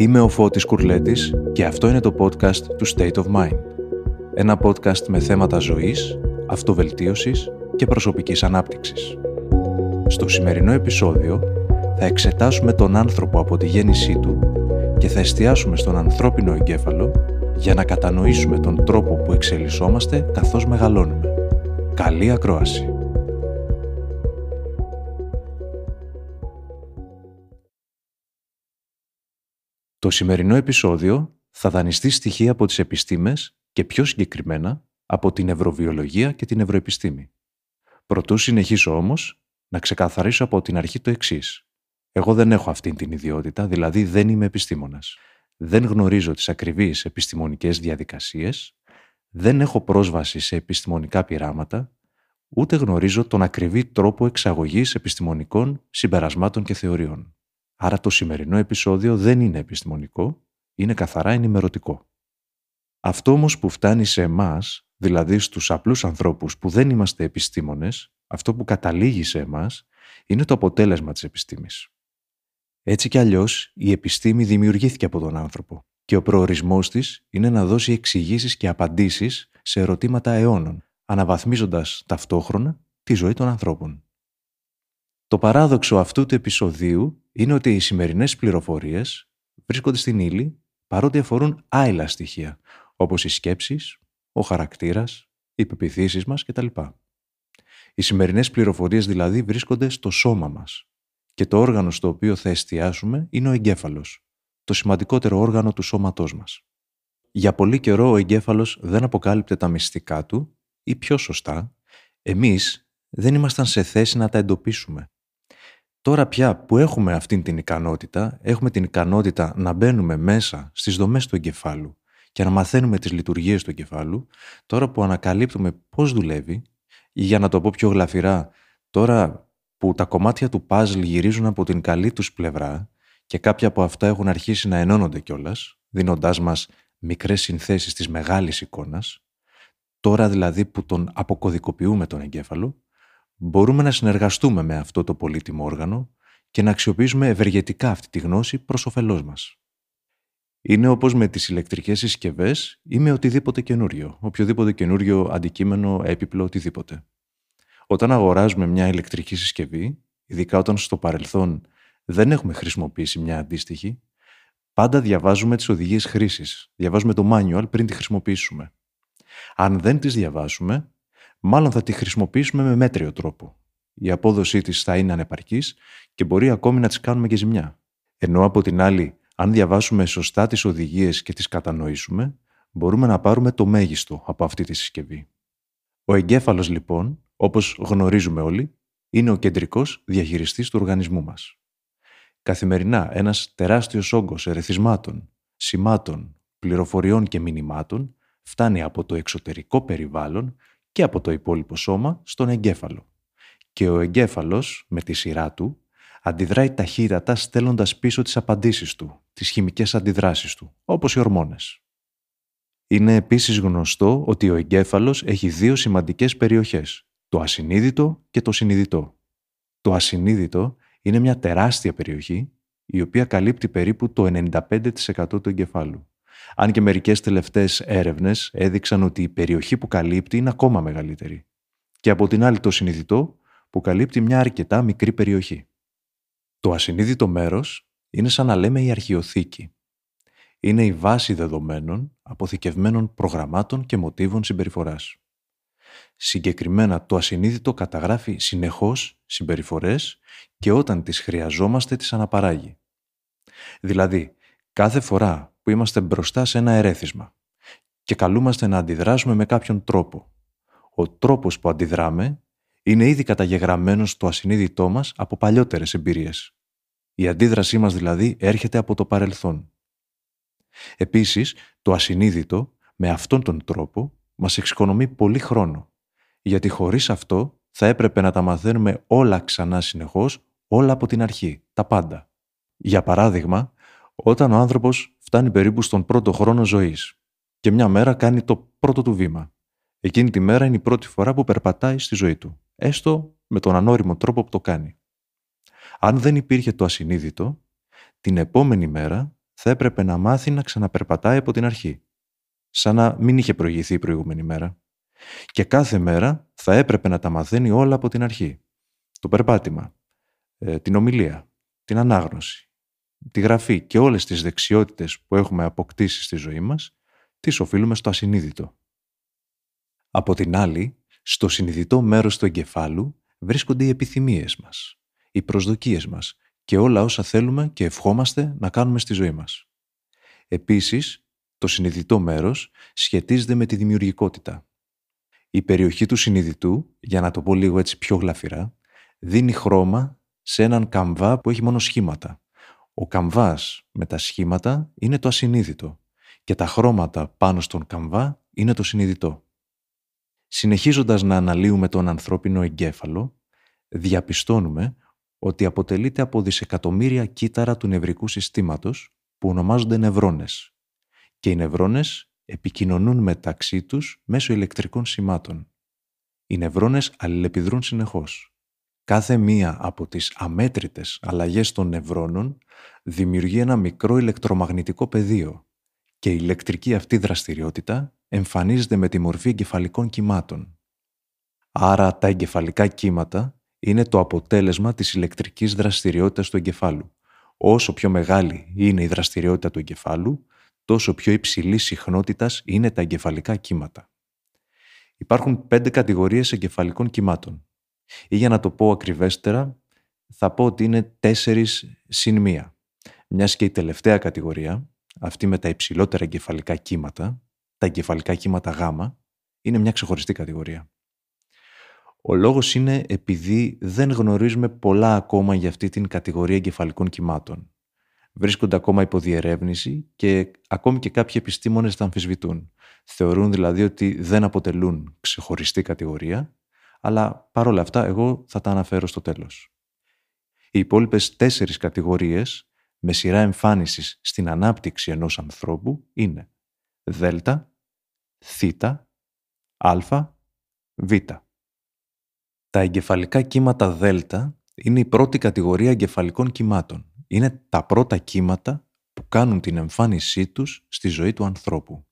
Είμαι ο Φώτης Κουρλέτης και αυτό είναι το podcast του State of Mind. Ένα podcast με θέματα ζωής, αυτοβελτίωσης και προσωπικής ανάπτυξης. Στο σημερινό επεισόδιο θα εξετάσουμε τον άνθρωπο από τη γέννησή του και θα εστιάσουμε στον ανθρώπινο εγκέφαλο για να κατανοήσουμε τον τρόπο που εξελισσόμαστε καθώς μεγαλώνουμε. Καλή ακρόαση! Το σημερινό επεισόδιο θα δανειστεί στοιχεία από τις επιστήμες και πιο συγκεκριμένα από την ευρωβιολογία και την ευρωεπιστήμη. Προτού συνεχίσω όμως, να ξεκαθαρίσω από την αρχή το εξής. Εγώ δεν έχω αυτή την ιδιότητα, δηλαδή δεν είμαι επιστήμονας. Δεν γνωρίζω τις ακριβείς επιστημονικές διαδικασίες, δεν έχω πρόσβαση σε επιστημονικά πειράματα, ούτε γνωρίζω τον ακριβή τρόπο εξαγωγής επιστημονικών συμπερασμάτων και θεωριών. Άρα το σημερινό επεισόδιο δεν είναι επιστημονικό, είναι καθαρά ενημερωτικό. Αυτό όμως που φτάνει σε εμάς, δηλαδή στους απλούς ανθρώπους που δεν είμαστε επιστήμονες, αυτό που καταλήγει σε εμάς, είναι το αποτέλεσμα της επιστήμης. Έτσι κι αλλιώς, η επιστήμη δημιουργήθηκε από τον άνθρωπο και ο προορισμός της είναι να δώσει εξηγήσεις και απαντήσεις σε ερωτήματα αιώνων, αναβαθμίζοντας ταυτόχρονα τη ζωή των ανθρώπων. Το παράδοξο αυτού του επεισοδίου είναι ότι οι σημερινές πληροφορίες βρίσκονται στην ύλη παρότι αφορούν άειλα στοιχεία, όπως οι σκέψεις, ο χαρακτήρας, οι πεπιθήσεις μας κτλ. Οι σημερινές πληροφορίες δηλαδή βρίσκονται στο σώμα μας και το όργανο στο οποίο θα εστιάσουμε είναι ο εγκέφαλος, το σημαντικότερο όργανο του σώματός μας. Για πολύ καιρό ο εγκέφαλος δεν αποκάλυπτε τα μυστικά του ή πιο σωστά, εμείς δεν ήμασταν σε θέση να τα εντοπίσουμε. Τώρα πια που έχουμε αυτή την ικανότητα, έχουμε την ικανότητα να μπαίνουμε μέσα στις δομές του εγκεφάλου και να μαθαίνουμε τις λειτουργίες του εγκεφάλου, τώρα που ανακαλύπτουμε πώς δουλεύει, ή για να το πω πιο γλαφυρά, τώρα που τα κομμάτια του παζλ γυρίζουν από την καλή τους πλευρά και κάποια από αυτά έχουν αρχίσει να ενώνονται κιόλας, δίνοντάς μας μικρές συνθέσεις της μεγάλης εικόνας, τώρα δηλαδή που τον αποκωδικοποιούμε τον εγκέφαλο, μπορούμε να συνεργαστούμε με αυτό το πολύτιμο όργανο και να αξιοποιήσουμε ευεργετικά αυτή τη γνώση προς όφελός μας. Είναι όπως με τις ηλεκτρικές συσκευές ή με οτιδήποτε καινούριο, οποιοδήποτε καινούριο αντικείμενο, έπιπλο, οτιδήποτε. Όταν αγοράζουμε μια ηλεκτρική συσκευή, ειδικά όταν στο παρελθόν δεν έχουμε χρησιμοποιήσει μια αντίστοιχη, πάντα διαβάζουμε τις οδηγίες χρήσης. Διαβάζουμε το manual πριν τη χρησιμοποιήσουμε. Αν δεν τις διαβάσουμε, μάλλον θα τη χρησιμοποιήσουμε με μέτριο τρόπο. Η απόδοσή της θα είναι ανεπαρκής και μπορεί ακόμη να τις κάνουμε και ζημιά. Ενώ από την άλλη, αν διαβάσουμε σωστά τις οδηγίες και τις κατανοήσουμε, μπορούμε να πάρουμε το μέγιστο από αυτή τη συσκευή. Ο εγκέφαλος λοιπόν, όπως γνωρίζουμε όλοι, είναι ο κεντρικός διαχειριστής του οργανισμού μας. Καθημερινά ένας τεράστιος όγκος ερεθισμάτων, σημάτων, πληροφοριών και μηνυμάτων φτάνει από το εξωτερικό περιβάλλον και από το υπόλοιπο σώμα στον εγκέφαλο. Και ο εγκέφαλος, με τη σειρά του, αντιδράει ταχύτατα στέλνοντας πίσω τις απαντήσεις του, τις χημικές αντιδράσεις του, όπως οι ορμόνες. Είναι επίσης γνωστό ότι ο εγκέφαλος έχει δύο σημαντικές περιοχές, το ασυνείδητο και το συνειδητό. Το ασυνείδητο είναι μια τεράστια περιοχή, η οποία καλύπτει περίπου το 95% του εγκεφάλου αν και μερικές τελευταίες έρευνες έδειξαν ότι η περιοχή που καλύπτει είναι ακόμα μεγαλύτερη. Και από την άλλη το συνειδητό που καλύπτει μια αρκετά μικρή περιοχή. Το ασυνείδητο μέρος είναι σαν να λέμε η αρχαιοθήκη. Είναι η βάση δεδομένων, αποθηκευμένων προγραμμάτων και μοτίβων συμπεριφοράς. Συγκεκριμένα το ασυνείδητο καταγράφει συνεχώς συμπεριφορές και όταν τις χρειαζόμαστε τις αναπαράγει. Δηλαδή, κάθε φορά που είμαστε μπροστά σε ένα ερέθισμα και καλούμαστε να αντιδράσουμε με κάποιον τρόπο. Ο τρόπος που αντιδράμε είναι ήδη καταγεγραμμένος στο ασυνείδητό μας από παλιότερες εμπειρίες. Η αντίδρασή μας δηλαδή έρχεται από το παρελθόν. Επίσης, το ασυνείδητο με αυτόν τον τρόπο μας εξοικονομεί πολύ χρόνο, γιατί χωρίς αυτό θα έπρεπε να τα μαθαίνουμε όλα ξανά συνεχώς, όλα από την αρχή, τα πάντα. Για παράδειγμα, όταν ο άνθρωπος φτάνει περίπου στον πρώτο χρόνο ζωής και μια μέρα κάνει το πρώτο του βήμα. Εκείνη τη μέρα είναι η πρώτη φορά που περπατάει στη ζωή του, έστω με τον ανώριμο τρόπο που το κάνει. Αν δεν υπήρχε το ασυνείδητο, την επόμενη μέρα θα έπρεπε να μάθει να ξαναπερπατάει από την αρχή. Σαν να μην είχε προηγηθεί η προηγούμενη μέρα. Και κάθε μέρα θα έπρεπε να τα μαθαίνει όλα από την αρχή. Το περπάτημα, ε, την ομιλία, την ανάγνωση, τη γραφή και όλες τις δεξιότητες που έχουμε αποκτήσει στη ζωή μας, τις οφείλουμε στο ασυνείδητο. Από την άλλη, στο συνειδητό μέρος του εγκεφάλου βρίσκονται οι επιθυμίες μας, οι προσδοκίες μας και όλα όσα θέλουμε και ευχόμαστε να κάνουμε στη ζωή μας. Επίσης, το συνειδητό μέρος σχετίζεται με τη δημιουργικότητα. Η περιοχή του συνειδητού, για να το πω λίγο έτσι πιο γλαφυρά, δίνει χρώμα σε έναν καμβά που έχει μόνο σχήματα. Ο καμβάς με τα σχήματα είναι το ασυνείδητο και τα χρώματα πάνω στον καμβά είναι το συνειδητό. Συνεχίζοντας να αναλύουμε τον ανθρώπινο εγκέφαλο, διαπιστώνουμε ότι αποτελείται από δισεκατομμύρια κύτταρα του νευρικού συστήματος που ονομάζονται νευρώνες και οι νευρώνες επικοινωνούν μεταξύ τους μέσω ηλεκτρικών σημάτων. Οι νευρώνες αλληλεπιδρούν συνεχώς. Κάθε μία από τις αμέτρητες αλλαγές των νευρώνων δημιουργεί ένα μικρό ηλεκτρομαγνητικό πεδίο και η ηλεκτρική αυτή δραστηριότητα εμφανίζεται με τη μορφή εγκεφαλικών κυμάτων. Άρα τα εγκεφαλικά κύματα είναι το αποτέλεσμα της ηλεκτρικής δραστηριότητας του εγκεφάλου. Όσο πιο μεγάλη είναι η δραστηριότητα του εγκεφάλου, τόσο πιο υψηλή συχνότητας είναι τα εγκεφαλικά κύματα. Υπάρχουν πέντε κατηγορίες εγκεφαλικών κυμάτων. Ή για να το πω ακριβέστερα, θα πω ότι είναι τέσσερις συν μία. Μιας και η τελευταία κατηγορία, αυτή με τα υψηλότερα εγκεφαλικά κύματα, τα εγκεφαλικά κύματα γ, είναι μια ξεχωριστή κατηγορία. Ο λόγος είναι επειδή δεν γνωρίζουμε πολλά ακόμα για αυτή την κατηγορία εγκεφαλικών κυμάτων. Βρίσκονται ακόμα υποδιερεύνηση και ακόμη και κάποιοι επιστήμονες τα αμφισβητούν. Θεωρούν δηλαδή ότι δεν αποτελούν ξεχωριστή κατηγορία, αλλά παρόλα αυτά εγώ θα τα αναφέρω στο τέλος. Οι υπόλοιπες τέσσερις κατηγορίες με σειρά εμφάνισης στην ανάπτυξη ενός ανθρώπου είναι Δέλτα, Θ, Α, Β. Τα εγκεφαλικά κύματα δέλτα είναι η πρώτη κατηγορία εγκεφαλικών κυμάτων. Είναι τα πρώτα κύματα που κάνουν την εμφάνισή τους στη ζωή του ανθρώπου.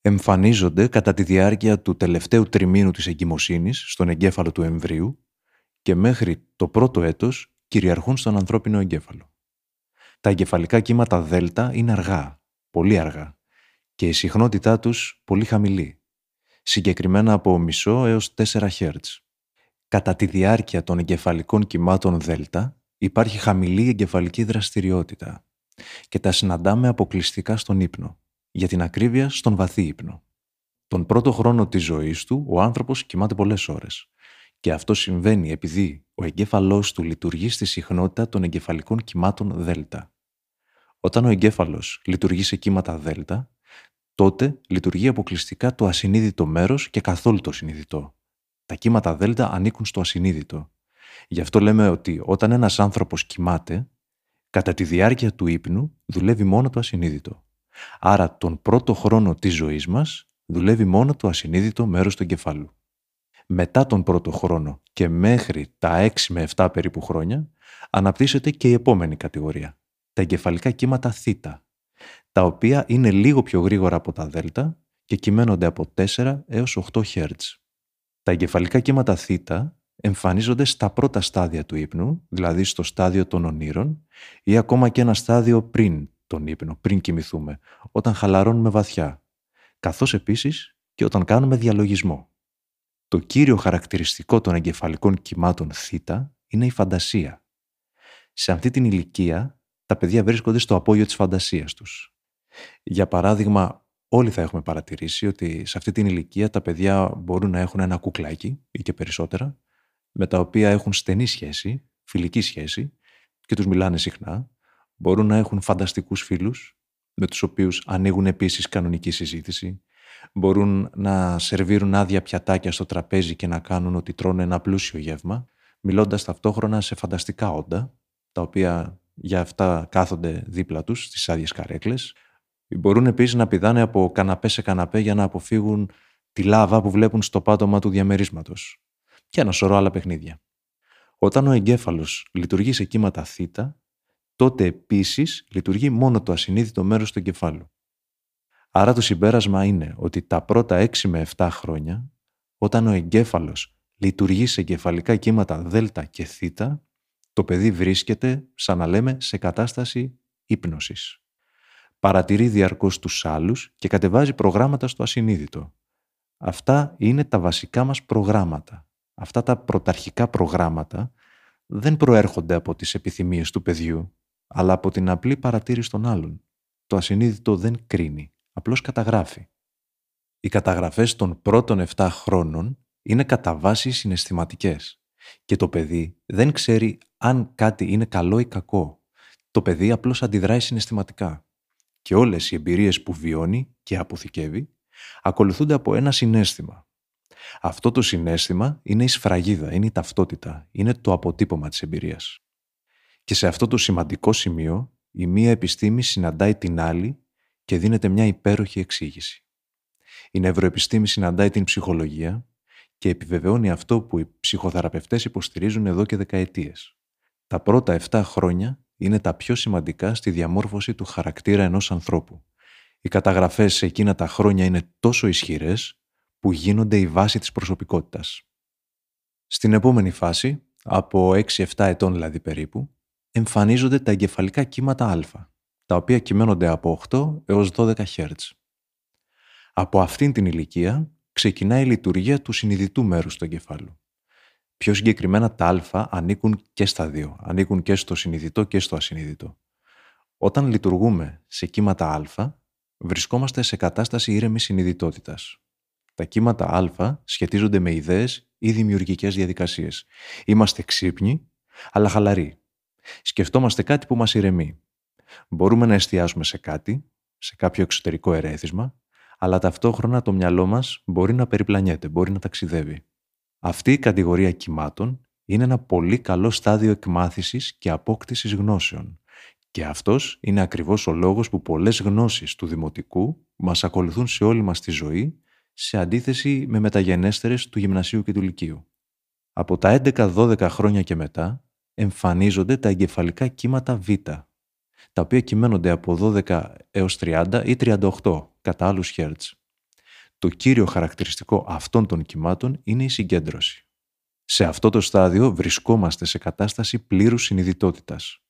Εμφανίζονται κατά τη διάρκεια του τελευταίου τριμήνου της εγκυμοσύνης στον εγκέφαλο του εμβρίου και μέχρι το πρώτο έτος κυριαρχούν στον ανθρώπινο εγκέφαλο. Τα εγκεφαλικά κύματα δέλτα είναι αργά, πολύ αργά και η συχνότητά τους πολύ χαμηλή, συγκεκριμένα από μισό έως 4 Hz. Κατά τη διάρκεια των εγκεφαλικών κυμάτων Δέλτα υπάρχει χαμηλή εγκεφαλική δραστηριότητα και τα συναντάμε αποκλειστικά στον ύπνο, για την ακρίβεια στον βαθύ ύπνο. Τον πρώτο χρόνο της ζωής του ο άνθρωπος κοιμάται πολλές ώρες και αυτό συμβαίνει επειδή ο εγκέφαλός του λειτουργεί στη συχνότητα των εγκεφαλικών κυμάτων Δέλτα. Όταν ο εγκέφαλος λειτουργεί σε κύματα Δέλτα, τότε λειτουργεί αποκλειστικά το ασυνείδητο μέρος και καθόλου το συνειδητό. Τα κύματα Δέλτα ανήκουν στο ασυνείδητο. Γι' αυτό λέμε ότι όταν ένας άνθρωπος κοιμάται, κατά τη διάρκεια του ύπνου δουλεύει μόνο το ασυνείδητο. Άρα τον πρώτο χρόνο της ζωής μας δουλεύει μόνο το ασυνείδητο μέρος του εγκεφάλου. Μετά τον πρώτο χρόνο και μέχρι τα 6 με 7 περίπου χρόνια αναπτύσσεται και η επόμενη κατηγορία, τα εγκεφαλικά κύματα θ, τα οποία είναι λίγο πιο γρήγορα από τα δέλτα και κυμαίνονται από 4 έως 8 Hz. Τα εγκεφαλικά κύματα θ εμφανίζονται στα πρώτα στάδια του ύπνου, δηλαδή στο στάδιο των ονείρων ή ακόμα και ένα στάδιο πριν τον ύπνο, πριν κοιμηθούμε, όταν χαλαρώνουμε βαθιά, καθώς επίσης και όταν κάνουμε διαλογισμό. Το κύριο χαρακτηριστικό των εγκεφαλικών κυμάτων θ είναι η φαντασία. Σε αυτή την ηλικία, τα παιδιά βρίσκονται στο απόγειο της φαντασίας τους. Για παράδειγμα, όλοι θα έχουμε παρατηρήσει ότι σε αυτή την ηλικία τα παιδιά μπορούν να έχουν ένα κουκλάκι ή και περισσότερα, με τα οποία έχουν στενή σχέση, φιλική σχέση και τους μιλάνε συχνά. Μπορούν να έχουν φανταστικούς φίλους, με τους οποίους ανοίγουν επίσης κανονική συζήτηση. Μπορούν να σερβίρουν άδεια πιατάκια στο τραπέζι και να κάνουν ότι τρώνε ένα πλούσιο γεύμα, μιλώντας ταυτόχρονα σε φανταστικά όντα, τα οποία για αυτά κάθονται δίπλα τους στις άδειες καρέκλες, Μπορούν επίσης να πηδάνε από καναπέ σε καναπέ για να αποφύγουν τη λάβα που βλέπουν στο πάτωμα του διαμερίσματος. Και ένα σωρό άλλα παιχνίδια. Όταν ο εγκέφαλος λειτουργεί σε κύματα θ, τότε επίσης λειτουργεί μόνο το ασυνείδητο μέρος του εγκεφάλου. Άρα το συμπέρασμα είναι ότι τα πρώτα 6 με 7 χρόνια, όταν ο εγκέφαλος λειτουργεί σε εγκεφαλικά κύματα δ και θ, το παιδί βρίσκεται, σαν να λέμε, σε κατάσταση ύπνωσης. Παρατηρεί διαρκώς τους άλλους και κατεβάζει προγράμματα στο ασυνείδητο. Αυτά είναι τα βασικά μας προγράμματα. Αυτά τα πρωταρχικά προγράμματα δεν προέρχονται από τις επιθυμίες του παιδιού, αλλά από την απλή παρατήρηση των άλλων. Το ασυνείδητο δεν κρίνει, απλώς καταγράφει. Οι καταγραφές των πρώτων 7 χρόνων είναι κατά βάση συναισθηματικές και το παιδί δεν ξέρει αν κάτι είναι καλό ή κακό. Το παιδί απλώς αντιδράει συναισθηματικά και όλες οι εμπειρίες που βιώνει και αποθηκεύει ακολουθούνται από ένα συνέστημα. Αυτό το συνέστημα είναι η σφραγίδα, είναι η ταυτότητα, είναι το αποτύπωμα της εμπειρίας. Και σε αυτό το σημαντικό σημείο η μία επιστήμη συναντάει την άλλη και δίνεται μια υπέροχη εξήγηση. Η νευροεπιστήμη συναντάει την ψυχολογία και επιβεβαιώνει αυτό που οι ψυχοθεραπευτές υποστηρίζουν εδώ και δεκαετίες. Τα πρώτα 7 χρόνια είναι τα πιο σημαντικά στη διαμόρφωση του χαρακτήρα ενός ανθρώπου. Οι καταγραφές σε εκείνα τα χρόνια είναι τόσο ισχυρές που γίνονται η βάση της προσωπικότητας. Στην επόμενη φάση, από 6-7 ετών δηλαδή περίπου, εμφανίζονται τα εγκεφαλικά κύματα α, τα οποία κυμαίνονται από 8 έως 12 Hz. Από αυτήν την ηλικία ξεκινάει η λειτουργία του συνειδητού μέρους του εγκεφάλου. Πιο συγκεκριμένα τα α ανήκουν και στα δύο, ανήκουν και στο συνειδητό και στο ασυνειδητό. Όταν λειτουργούμε σε κύματα α, βρισκόμαστε σε κατάσταση ήρεμης συνειδητότητας. Τα κύματα α σχετίζονται με ιδέες ή δημιουργικές διαδικασίες. Είμαστε ξύπνοι, αλλά χαλαροί. Σκεφτόμαστε κάτι που μας ηρεμεί. Μπορούμε να εστιάσουμε σε κάτι, σε κάποιο εξωτερικό ερέθισμα, αλλά ταυτόχρονα το μυαλό μας μπορεί να περιπλανιέται, μπορεί να ταξιδεύει. Αυτή η κατηγορία κυμάτων είναι ένα πολύ καλό στάδιο εκμάθησης και απόκτησης γνώσεων. Και αυτός είναι ακριβώς ο λόγος που πολλές γνώσεις του δημοτικού μας ακολουθούν σε όλη μας τη ζωή, σε αντίθεση με μεταγενέστερες του γυμνασίου και του λυκείου. Από τα 11-12 χρόνια και μετά εμφανίζονται τα εγκεφαλικά κύματα Β, τα οποία κυμαίνονται από 12 έως 30 ή 38 κατά άλλους χέρτς. Το κύριο χαρακτηριστικό αυτών των κυμάτων είναι η συγκέντρωση. Σε αυτό το στάδιο βρισκόμαστε σε κατάσταση πλήρους συνειδητότητας.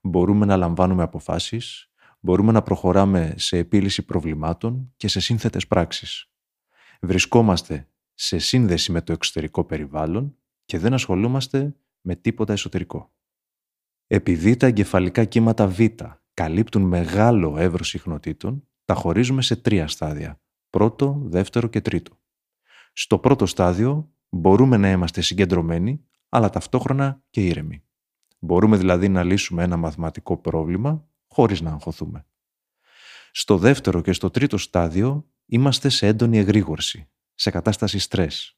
Μπορούμε να λαμβάνουμε αποφάσεις, μπορούμε να προχωράμε σε επίλυση προβλημάτων και σε σύνθετες πράξεις. Βρισκόμαστε σε σύνδεση με το εξωτερικό περιβάλλον και δεν ασχολούμαστε με τίποτα εσωτερικό. Επειδή τα εγκεφαλικά κύματα Β καλύπτουν μεγάλο εύρος συχνοτήτων, τα χωρίζουμε σε τρία στάδια. Πρώτο, δεύτερο και τρίτο. Στο πρώτο στάδιο μπορούμε να είμαστε συγκεντρωμένοι, αλλά ταυτόχρονα και ήρεμοι. Μπορούμε δηλαδή να λύσουμε ένα μαθηματικό πρόβλημα χωρίς να αγχωθούμε. Στο δεύτερο και στο τρίτο στάδιο είμαστε σε έντονη εγρήγορση, σε κατάσταση στρες.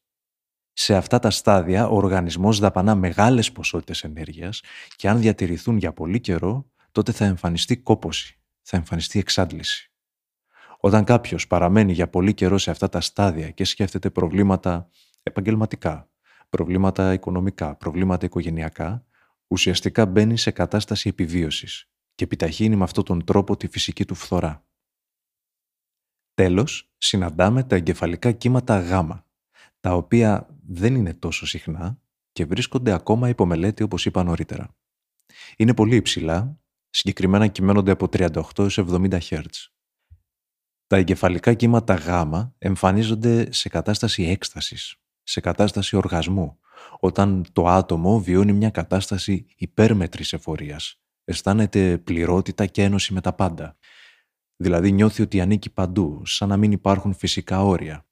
Σε αυτά τα στάδια ο οργανισμός δαπανά μεγάλες ποσότητες ενέργειας και αν διατηρηθούν για πολύ καιρό, τότε θα εμφανιστεί κόποση, θα εμφανιστεί εξάντληση. Όταν κάποιος παραμένει για πολύ καιρό σε αυτά τα στάδια και σκέφτεται προβλήματα επαγγελματικά, προβλήματα οικονομικά, προβλήματα οικογενειακά, ουσιαστικά μπαίνει σε κατάσταση επιβίωσης και επιταχύνει με αυτόν τον τρόπο τη φυσική του φθορά. Τέλος, συναντάμε τα εγκεφαλικά κύματα γάμα, τα οποία δεν είναι τόσο συχνά και βρίσκονται ακόμα υπό μελέτη όπως είπα νωρίτερα. Είναι πολύ υψηλά, συγκεκριμένα κυμαίνονται από 38 70 Hz. Τα εγκεφαλικά κύματα γ εμφανίζονται σε κατάσταση έκστασης, σε κατάσταση οργασμού, όταν το άτομο βιώνει μια κατάσταση υπέρμετρης εφορίας, αισθάνεται πληρότητα και ένωση με τα πάντα. Δηλαδή νιώθει ότι ανήκει παντού, σαν να μην υπάρχουν φυσικά όρια.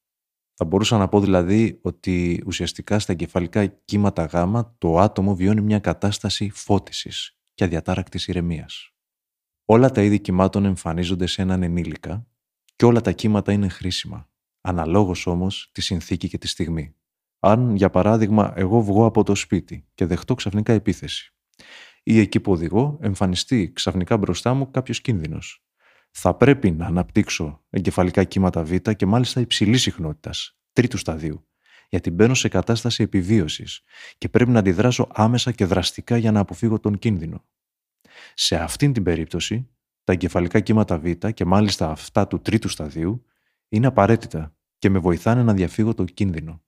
Θα μπορούσα να πω δηλαδή ότι ουσιαστικά στα εγκεφαλικά κύματα γ το άτομο βιώνει μια κατάσταση φώτισης και αδιατάρακτης ηρεμίας. Όλα τα είδη κυμάτων εμφανίζονται σε έναν ενήλικα και όλα τα κύματα είναι χρήσιμα, αναλόγως όμως τη συνθήκη και τη στιγμή. Αν, για παράδειγμα, εγώ βγω από το σπίτι και δεχτώ ξαφνικά επίθεση, ή εκεί που οδηγώ εμφανιστεί ξαφνικά μπροστά μου κάποιος κίνδυνος. Θα πρέπει να αναπτύξω εγκεφαλικά κύματα Β και μάλιστα υψηλής συχνότητας, τρίτου σταδίου, γιατί μπαίνω σε κατάσταση επιβίωσης και πρέπει να αντιδράσω άμεσα και δραστικά για να αποφύγω τον κίνδυνο. Σε αυτήν την περίπτωση, τα εγκεφαλικά κύματα Β και μάλιστα αυτά του τρίτου σταδίου είναι απαραίτητα και με βοηθάνε να διαφύγω το κίνδυνο.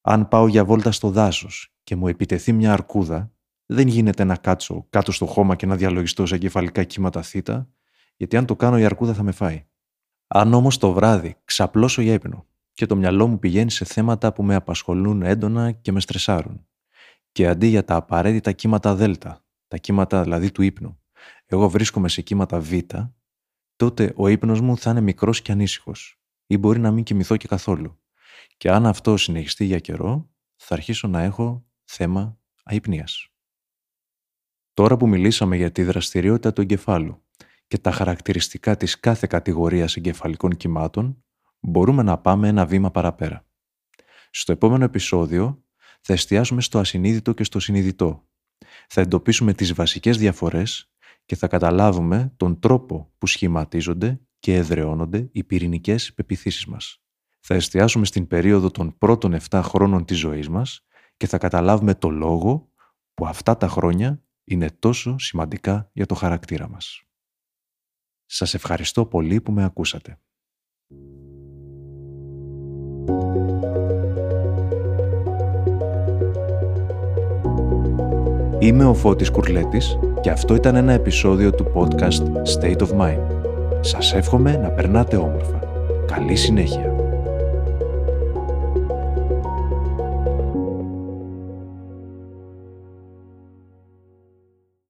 Αν πάω για βόλτα στο δάσος και μου επιτεθεί μια αρκούδα, δεν γίνεται να κάτσω κάτω στο χώμα και να διαλογιστώ σε εγκεφαλικά κύματα θ, γιατί αν το κάνω η αρκούδα θα με φάει. Αν όμως το βράδυ ξαπλώσω για ύπνο και το μυαλό μου πηγαίνει σε θέματα που με απασχολούν έντονα και με στρεσάρουν, και αντί για τα απαραίτητα κύματα Δ, τα κύματα δηλαδή του ύπνου, εγώ βρίσκομαι σε κύματα Β, τότε ο ύπνος μου θα είναι μικρός και ανήσυχος, ή μπορεί να μην κοιμηθώ και καθόλου. Και αν αυτό συνεχιστεί για καιρό, θα αρχίσω να έχω θέμα αϊπνίας. Τώρα που μιλήσαμε για τη δραστηριότητα του εγκεφάλου και τα χαρακτηριστικά της κάθε κατηγορίας εγκεφαλικών κυμάτων, μπορούμε να πάμε ένα βήμα παραπέρα. Στο επόμενο επεισόδιο θα εστιάσουμε στο ασυνείδητο και στο συνειδητό. Θα εντοπίσουμε τις βασικές διαφορές και θα καταλάβουμε τον τρόπο που σχηματίζονται και εδραιώνονται οι πυρηνικές πεπιθήσεις μας. Θα εστιάσουμε στην περίοδο των πρώτων 7 χρόνων της ζωής μας και θα καταλάβουμε το λόγο που αυτά τα χρόνια είναι τόσο σημαντικά για το χαρακτήρα μας. Σας ευχαριστώ πολύ που με ακούσατε. Είμαι ο Φώτης Κουρλέτης και αυτό ήταν ένα επεισόδιο του podcast State of Mind. Σας εύχομαι να περνάτε όμορφα. Καλή συνέχεια.